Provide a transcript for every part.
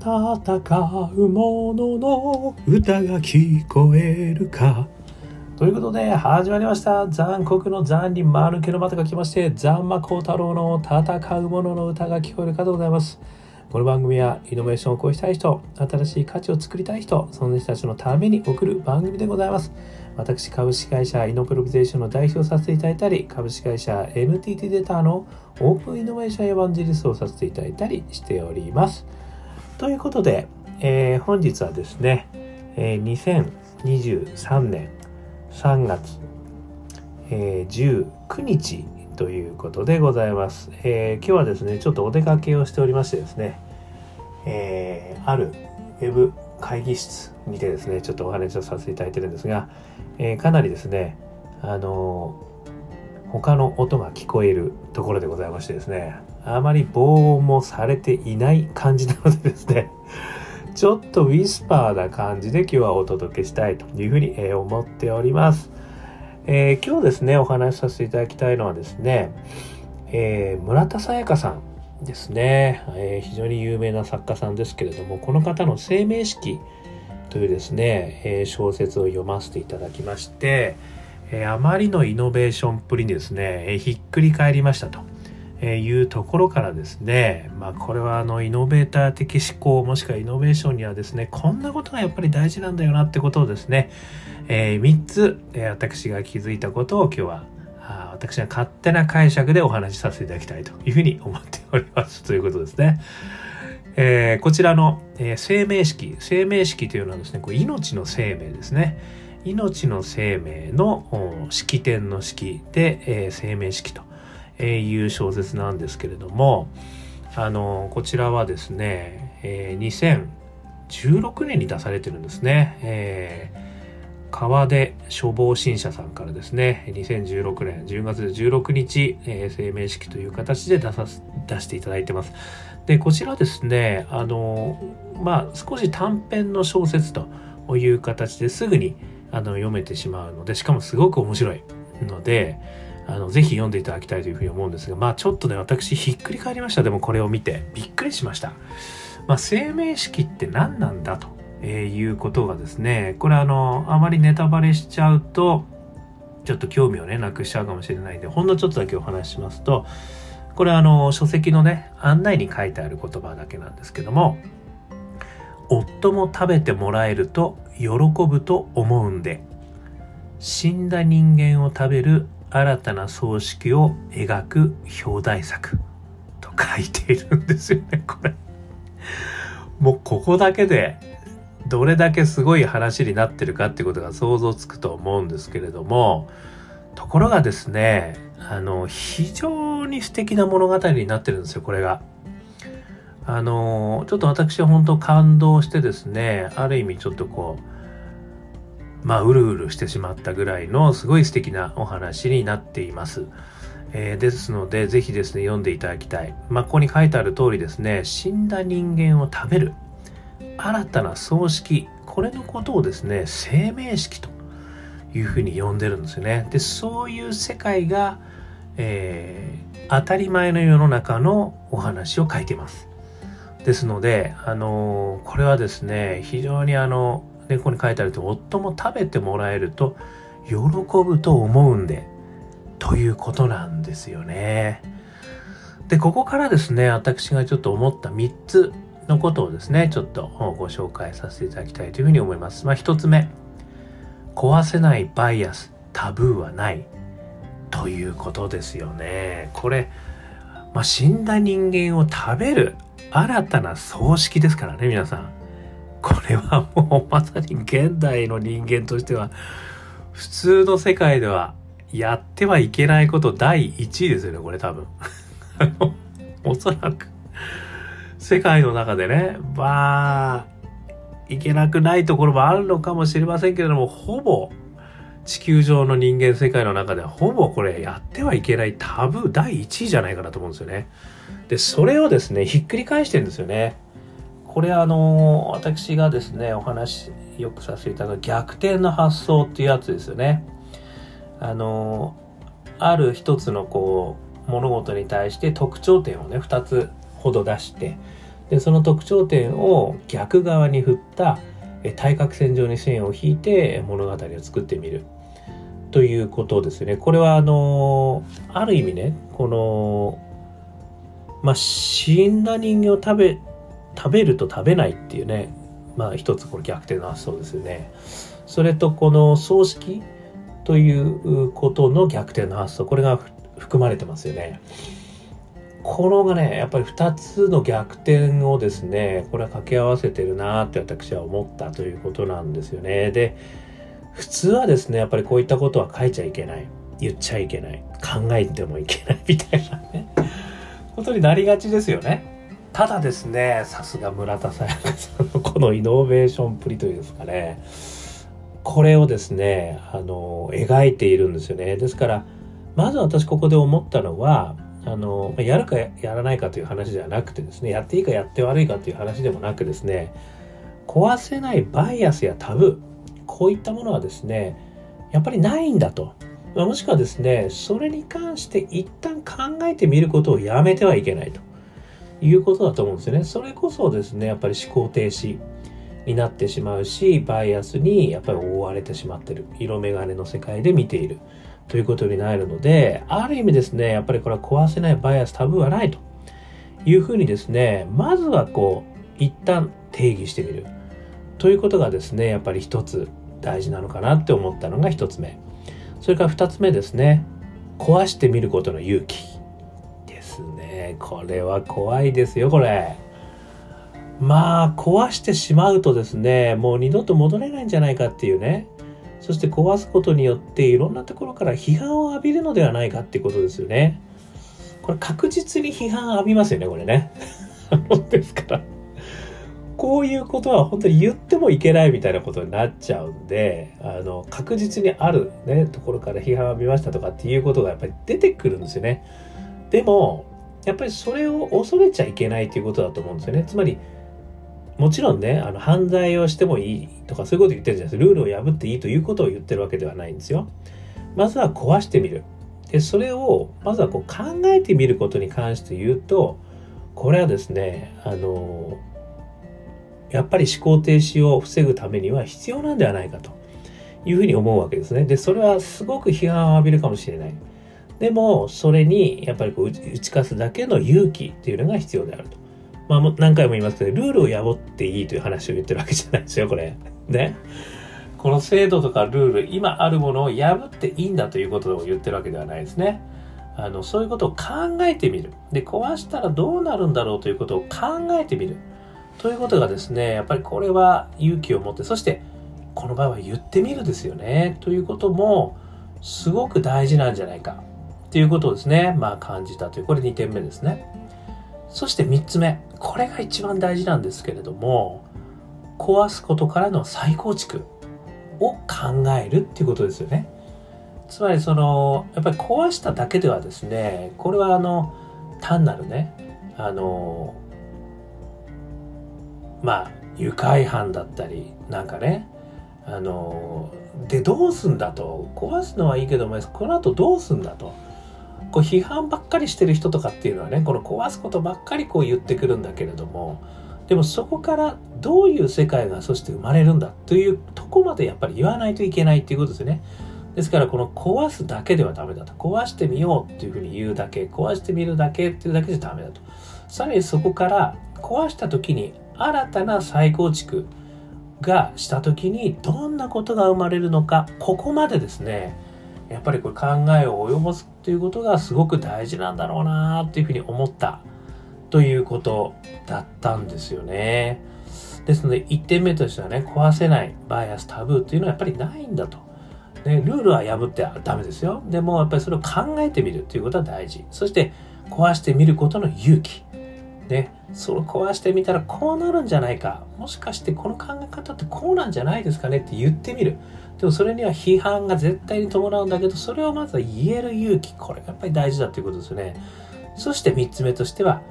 戦う者のの歌が聞こえるか。ということで始まりました。残酷の残に丸けの股が来まして残魔高太郎の戦う者のの歌が聞こえるかでございます。この番組はイノベーションを起こしたい人新しい価値を作りたい人その人たちのために送る番組でございます。私株式会社イノプロビゼーションの代表をさせていただいたり株式会社 NTT データのオープンイノベーションエヴァンジリストをさせていただいたりしております。ということで、えー、本日はですね、えー、2023年3月、えー、19日ということでございます、えー、今日はですねちょっとお出かけをしておりましてですね、えー、あるウェブ会議室にてですねちょっとお話をさせていただいてるんですが、えー、かなりですねあの他の音が聞こえるところでございましてですねあまり防音もされていない感じなのでですね ちょっとウィスパーな感じで今日はお届けしたいというふうに思っております。えー、今日ですね、お話しさせていただきたいのはですね、えー、村田沙耶香さんですね、えー、非常に有名な作家さんですけれども、この方の生命式というですね、え小説を読ませていただきまして、えあまりのイノベーションっぷりにですね、えひっくり返りましたと。えいうところからですね、まあ、これはあのイノベーター的思考もしくはイノベーションにはですねこんなことがやっぱり大事なんだよなってことをですね、えー、3つ、え、私が気づいたことを今日はあ私が勝手な解釈でお話しさせていただきたいというふうに思っておりますということですね。えー、こちらの、えー、生命式生命式というのはですねこう命の生命ですね命の生命の式典の式で、えー、生命式という小説なんですけれどもあのこちらはですね、えー、2016年に出されてるんですね、えー、川出処方新社さんからですね2016年10月16日、えー、生命式という形で出さ出していただいてます。でこちらですねあのまあ少し短編の小説という形ですぐにあの読めてしまうのでしかもすごく面白いのであの、ぜひ読んでいただきたいというふうに思うんですが、まあちょっとね、私ひっくり返りました。でもこれを見て、びっくりしました。まあ生命式って何なんだということがですね、これあの、あまりネタバレしちゃうと、ちょっと興味をね、なくしちゃうかもしれないんで、ほんのちょっとだけお話ししますと、これあの、書籍のね、案内に書いてある言葉だけなんですけども、夫も食べてもらえると喜ぶと思うんで、死んだ人間を食べる新たな葬式を描く表題作と書いているんですよね、これ。もうここだけでどれだけすごい話になってるかっていうことが想像つくと思うんですけれども、ところがですね、あの、非常に素敵な物語になってるんですよ、これが。あの、ちょっと私は本当感動してですね、ある意味ちょっとこう、まあ、うるうるしてしまったぐらいのすごい素敵なお話になっています。えー、ですので、ぜひですね、読んでいただきたい。まあ、ここに書いてある通りですね、死んだ人間を食べる。新たな葬式。これのことをですね、生命式というふうに呼んでるんですよね。で、そういう世界が、えー、当たり前の世の中のお話を書いています。ですので、あのー、これはですね、非常にあの、でここに書いてあると夫も食べてもらえると喜ぶと思うんでということなんですよね。でここからですね私がちょっと思った3つのことをですねちょっとご紹介させていただきたいというふうに思います。まあ、1つ目壊せないバイアスタブーはないということですよね。これ、まあ、死んだ人間を食べる新たな葬式ですからね皆さん。これはもうまさに現代の人間としては普通の世界ではやってはいけないこと第1位ですよね、これ多分。おそらく世界の中でね、まあ、いけなくないところもあるのかもしれませんけれども、ほぼ地球上の人間世界の中ではほぼこれやってはいけないタブー第1位じゃないかなと思うんですよね。で、それをですね、ひっくり返してるんですよね。これあの私がですねお話よくさせていただく逆転の発想っていうやつですよねあのある一つのこう物事に対して特徴点をね2つほど出してでその特徴点を逆側に振った対角線上に線を引いて物語を作ってみるということですね。これはあのある意味ねこのまあ死んだ人間を食べ食べると食べないっていうねまあ一つこれ逆転の発想ですよね。それとこの葬式ということの逆転の発想これが含まれてますよね。このがねやっぱり2つの逆転をですねこれは掛け合わせてるなって私は思ったということなんですよね。で普通はですねやっぱりこういったことは書いちゃいけない言っちゃいけない考えてもいけないみたいなねことになりがちですよね。ただですねさすが村田沙耶香さんのこのイノベーションっぷりというんですかねこれをですねあの描いているんですよね。ですからまず私ここで思ったのはあのやるかやらないかという話ではなくてですねやっていいかやって悪いかという話でもなくですね壊せないバイアスやタブーこういったものはですねやっぱりないんだとまもしくはですねそれに関して一旦考えてみることをやめてはいけないということだと思うんですよね。それこそですねやっぱり思考停止になってしまうしバイアスにやっぱり覆われてしまってる。色眼鏡の世界で見ている。ということになるので、ある意味ですね、やっぱりこれは壊せないバイアス、タブーはないと。いうふうにですね、まずはこう、一旦定義してみる。ということがですね、やっぱり一つ大事なのかなって思ったのが一つ目。それから二つ目ですね、壊してみることの勇気。これは怖いですよ、これ。まあ、壊してしまうとですね、もう二度と戻れないんじゃないかっていうね、そして壊すことによっていろんなところから批判を浴びるのではないかっていうことですよね。これ確実に批判浴びますよね、これね。ですから。こういうことは本当に言ってもいけないみたいなことになっちゃうんで、あの、確実にあるね、ところから批判を浴びましたとかっていうことがやっぱり出てくるんですよね。でも、やっぱりそれを恐れちゃいけないということだと思うんですよね。つまり、もちろんね、あの、犯罪をしてもいいとかそういうこと言ってるじゃないですか。ルールを破っていいということを言ってるわけではないんですよ。まずは壊してみる。で、それを、まずはこう考えてみることに関して言うと、これはですね、あの、やっぱり思考停止を防ぐためには必要なんではないかというふうに思うわけですね。で、それはすごく批判を浴びるかもしれない。でも、それにやっぱりこう打ち勝つだけの勇気っていうのが必要であると。まあ、何回も言いますけど、ルールを破っていいという話を言ってるわけじゃないですよ、これ。ね。この制度とかルール、今あるものを破っていいんだということを言ってるわけではないですね。あの、そういうことを考えてみる。で、壊したらどうなるんだろうということを考えてみる。ということがですね、やっぱりこれは勇気を持って、そして、この場合は言ってみるですよね。ということも、すごく大事なんじゃないか。っていうことをですね、まあ感じたという、これ2点目ですね。そして3つ目。これが一番大事なんですけれども、壊すことからの再構築を考えるっていうことですよね。つまりその、やっぱり壊しただけではですね、これはあの、単なるね、あの、まあ、愉快犯だったり、なんかね、あの、で、どうすんだと。壊すのはいいけども、この後どうすんだと。こう批判ばっかりしてる人とかっていうのはねこの壊すことばっかりこう言ってくるんだけれどもでもそこからどういう世界がそして生まれるんだというとこまでやっぱり言わないといけないっていうことですね。ですからこの壊すだけではダメだと。壊してみようっていうふうに言うだけ、壊してみるだけっていうだけじゃダメだと。さらにそこから壊した時に新たな再構築がした時にどんなことが生まれるのか、ここまでですね、やっぱりこれ考えを及ぼすっていうことがすごく大事なんだろうなっていうふうに思ったということだったんですよね。ですので1点目としてはね壊せないバイアスタブーっていうのはやっぱりないんだと。ね、ルールは破ってはダメですよ。でもやっぱりそれを考えてみるっていうことは大事。そして壊してみることの勇気。ね、それ壊してみたらこうなるんじゃないか。もしかしてこの考え方ってこうなんじゃないですかねって言ってみる。でもそれには批判が絶対に伴うんだけど、それをまずは言える勇気。これがやっぱり大事だということですよね。そして3つ目としては、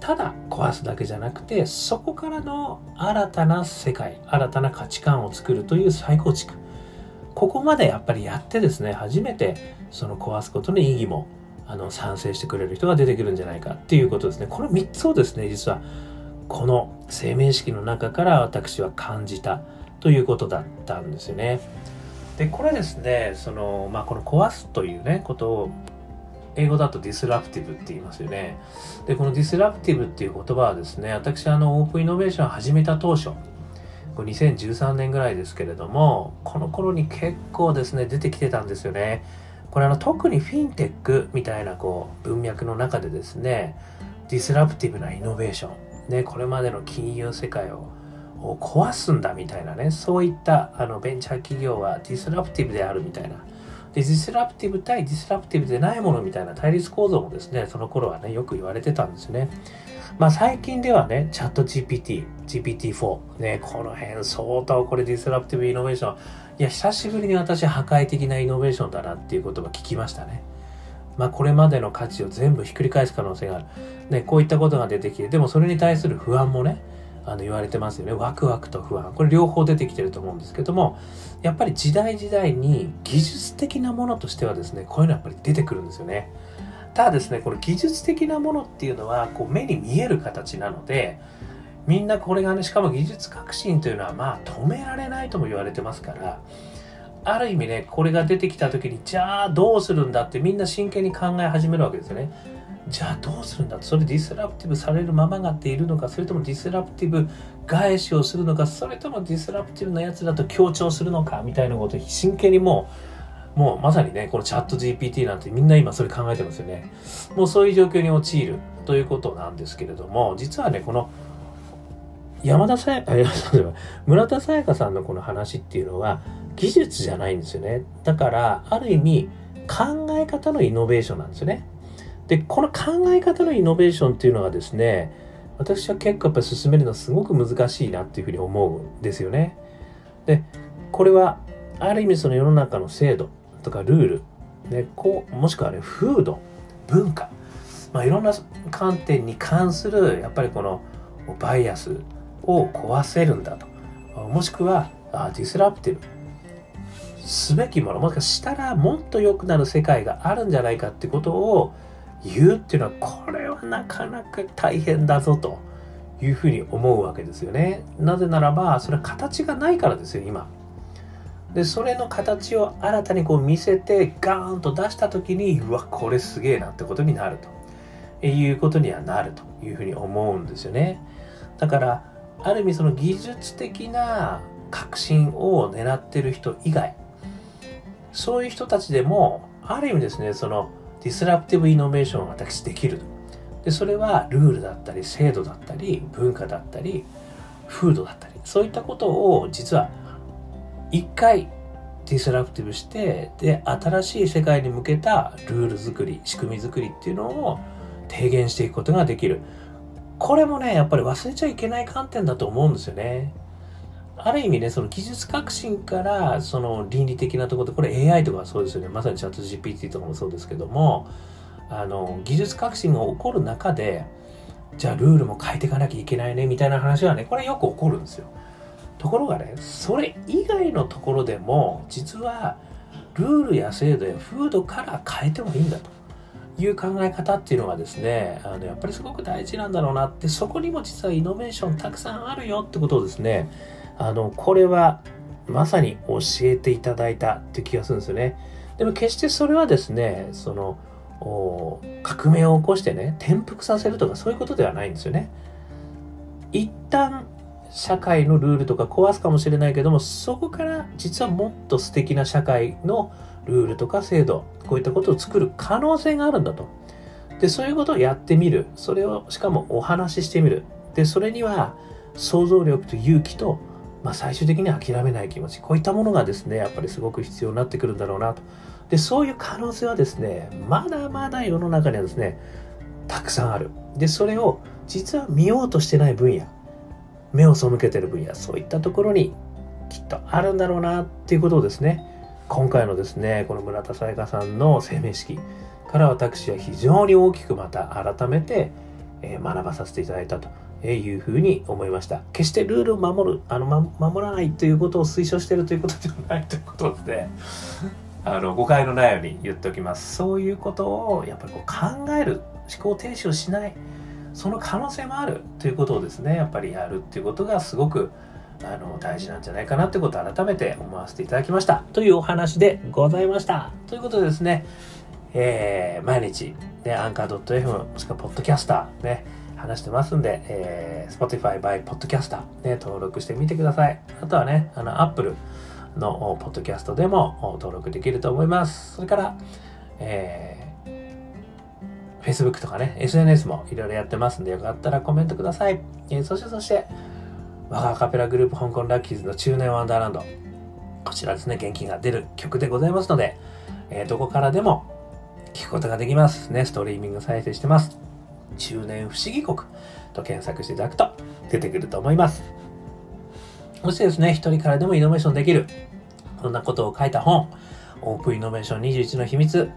ただ壊すだけじゃなくて、そこからの新たな世界、新たな価値観を作るという再構築。ここまでやっぱりやってですね、初めてその壊すことの意義もあの賛成してくれる人が出てくるんじゃないかっていうことですね。この3つをですね、実はこの生命式の中から私は感じたということだったんですよね。でこれですねその、まあ、この壊すというねことを英語だとディスラプティブって言いますよね。で、このディスラプティブっていう言葉はですね、私あのオープンイノベーションを始めた当初、これ2013年ぐらいですけれども、この頃に結構ですね、出てきてたんですよね。これあの特にフィンテックみたいなこう文脈の中でですね、ディスラプティブなイノベーション、ね、これまでの金融世界を壊すんだみたいなね、そういったあのベンチャー企業はディスラプティブであるみたいな、で、ディスラプティブ対ディスラプティブでないものみたいな対立構造もですね、その頃はね、よく言われてたんですね。まあ最近ではね、チャット GPT、GPT-4、ね、この辺相当これディスラプティブイノベーション。いや、久しぶりに私破壊的なイノベーションだなっていう言葉聞きましたね。まあこれまでの価値を全部ひっくり返す可能性がある。ね、こういったことが出てきて、でもそれに対する不安もね、あの言われてますよね。ワクワクと不安。これ両方出てきてると思うんですけども、やっぱり時代時代に技術的なものとしてはですね、こういうのやっぱり出てくるんですよね。ただですね、この技術的なものっていうのは、こう目に見える形なので、みんなこれがね、しかも技術革新というのはまあ止められないとも言われてますから、ある意味ね、これが出てきた時に、じゃあどうするんだってみんな真剣に考え始めるわけですよね。じゃあどうするんだ？それディスラプティブされるまま待っているのかそれともディスラプティブ返しをするのかそれともディスラプティブなやつだと協調するのかみたいなことを真剣にもうもうまさにねこのチャット GPT なんてみんな今それ考えてますよね。もうそういう状況に陥るということなんですけれども実はねこの山田さやか 村田沙耶香さんのこの話っていうのは技術じゃないんですよね。だからある意味考え方のイノベーションなんですよね。で、この考え方のイノベーションっていうのがですね、私は結構やっぱり進めるのはすごく難しいなっていうふうに思うんですよね。で、これはある意味その世の中の制度とかルール、ね、こうもしくはね、風土、文化、まあ、いろんな観点に関するやっぱりこのバイアスを壊せるんだと。もしくはあディスラプティブすべきものもしかしたらもっと良くなる世界があるんじゃないかってことを言うっていうのはこれはなかなか大変だぞというふうに思うわけですよね。なぜならばそれは形がないからですよ今。でそれの形を新たにこう見せてガーンと出した時にうわこれすげえなってことになるということにはなるというふうに思うんですよね。だからある意味その技術的な革新を狙ってる人以外そういう人たちでもある意味ですねそのディスラプティブイノベーションを私できるでそれはルールだったり制度だったり文化だったり風土だったりそういったことを実は一回ディスラプティブしてで新しい世界に向けたルール作り仕組み作りっていうのを提言していくことができる。これもねやっぱり忘れちゃいけない観点だと思うんですよね。ある意味ね、その技術革新からその倫理的なところで、これ AI とかそうですよね。まさにチャット GPT とかもそうですけども、あの、技術革新が起こる中で、じゃあルールも変えていかなきゃいけないね、みたいな話はね、これよく起こるんですよ。ところがね、それ以外のところでも、実は、ルールや制度や風土から変えてもいいんだと。いう考え方っていうのがですねあのやっぱりすごく大事なんだろうなってそこにも実はイノベーションたくさんあるよってことをですねあの、これはまさに教えていただいたっていう気がするんですよね。でも決してそれはですね、その、革命を起こしてね、転覆させるとかそういうことではないんですよね。一旦社会のルールとか壊すかもしれないけども、そこから実はもっと素敵な社会のルールとか制度、こういったことを作る可能性があるんだと。で、そういうことをやってみる。それをしかもお話ししてみる。で、それには想像力と勇気とまあ、最終的には諦めない気持ち。こういったものがですねやっぱりすごく必要になってくるんだろうなと。でそういう可能性はですねまだまだ世の中にはですねたくさんある。でそれを実は見ようとしてない分野目を背けてる分野そういったところにきっとあるんだろうなっていうことをですね今回のですねこの村田沙耶香さんの生命式から私は非常に大きくまた改めて学ばさせていただいたと。いうふうに思いました。決してルールを守る、あの、ま、守らないということを推奨しているということではないということで、あの、誤解のないように言っておきます。そういうことを、やっぱりこう考える、思考停止をしない。その可能性もあるということをですねやっぱりやるっていうことがすごくあの大事なんじゃないかなってことを改めて思わせていただきましたというお話でございましたということでですね、えー、毎日、ね、アンカー .fm もしくはポッドキャスターね話してますんで、えー、Spotify by Podcaster ね、登録してみてください。あとはね、あの、Apple のポッドキャストでも登録できると思います。それから、えー、Facebook とかね、SNS もいろいろやってますんで、よかったらコメントください。えー、そしてそして、我がアカペラグループ香港ラッキーズの中年ワンダーランド。こちらですね、元気が出る曲でございますので、えー、どこからでも聴くことができます。ね、ストリーミング再生してます。中年不思議国と検索していただくと出てくると思います。そしてですね、一人からでもイノベーションできる。こんなことを書いた本、オープンイノベーション21の秘密。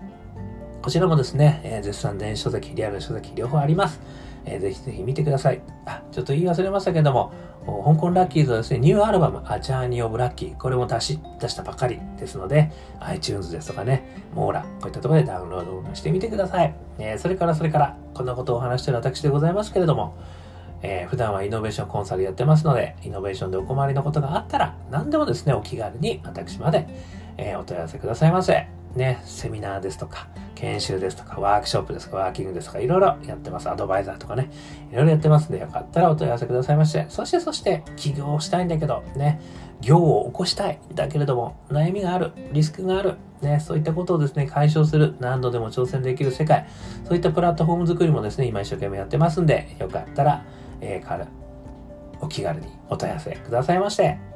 こちらもですね、えー、絶賛電子書籍、リアル書籍両方あります。えー、ぜひぜひ見てください。あ、ちょっと言い忘れましたけども、香港ラッキーズはですね、ニューアルバム、アジャーニー・オブ・ラッキー、これも出し、出したばかりですので、iTunes ですとかね、モーラ、こういったところでダウンロードしてみてください。えー、それからそれから、こんなことをお話してる私でございますけれども、えー、普段はイノベーションコンサルやってますので、イノベーションでお困りのことがあったら、何でもですね、お気軽に私まで、えー、お問い合わせくださいませ。ね、セミナーですとか、研修ですとか、ワークショップですとか、ワーキングですとか、いろいろやってます。アドバイザーとかね、いろいろやってますんで、よかったらお問い合わせくださいまして。そして、そして、起業をしたいんだけど、ね、業を起こしたい。だけれども、悩みがある。リスクがある。ね、そういったことをですね、解消する。何度でも挑戦できる世界。そういったプラットフォーム作りもですね、今一生懸命やってますんで、よかったら、えー、お気軽にお問い合わせくださいまして。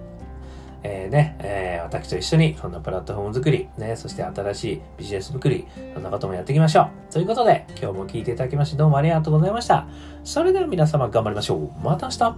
えー、ね、えー、私と一緒にこんなプラットフォーム作り、ね、そして新しいビジネス作り、そんなこともやっていきましょう。ということで、今日も聞いていただきましてどうもありがとうございました。それでは皆様頑張りましょう。また明日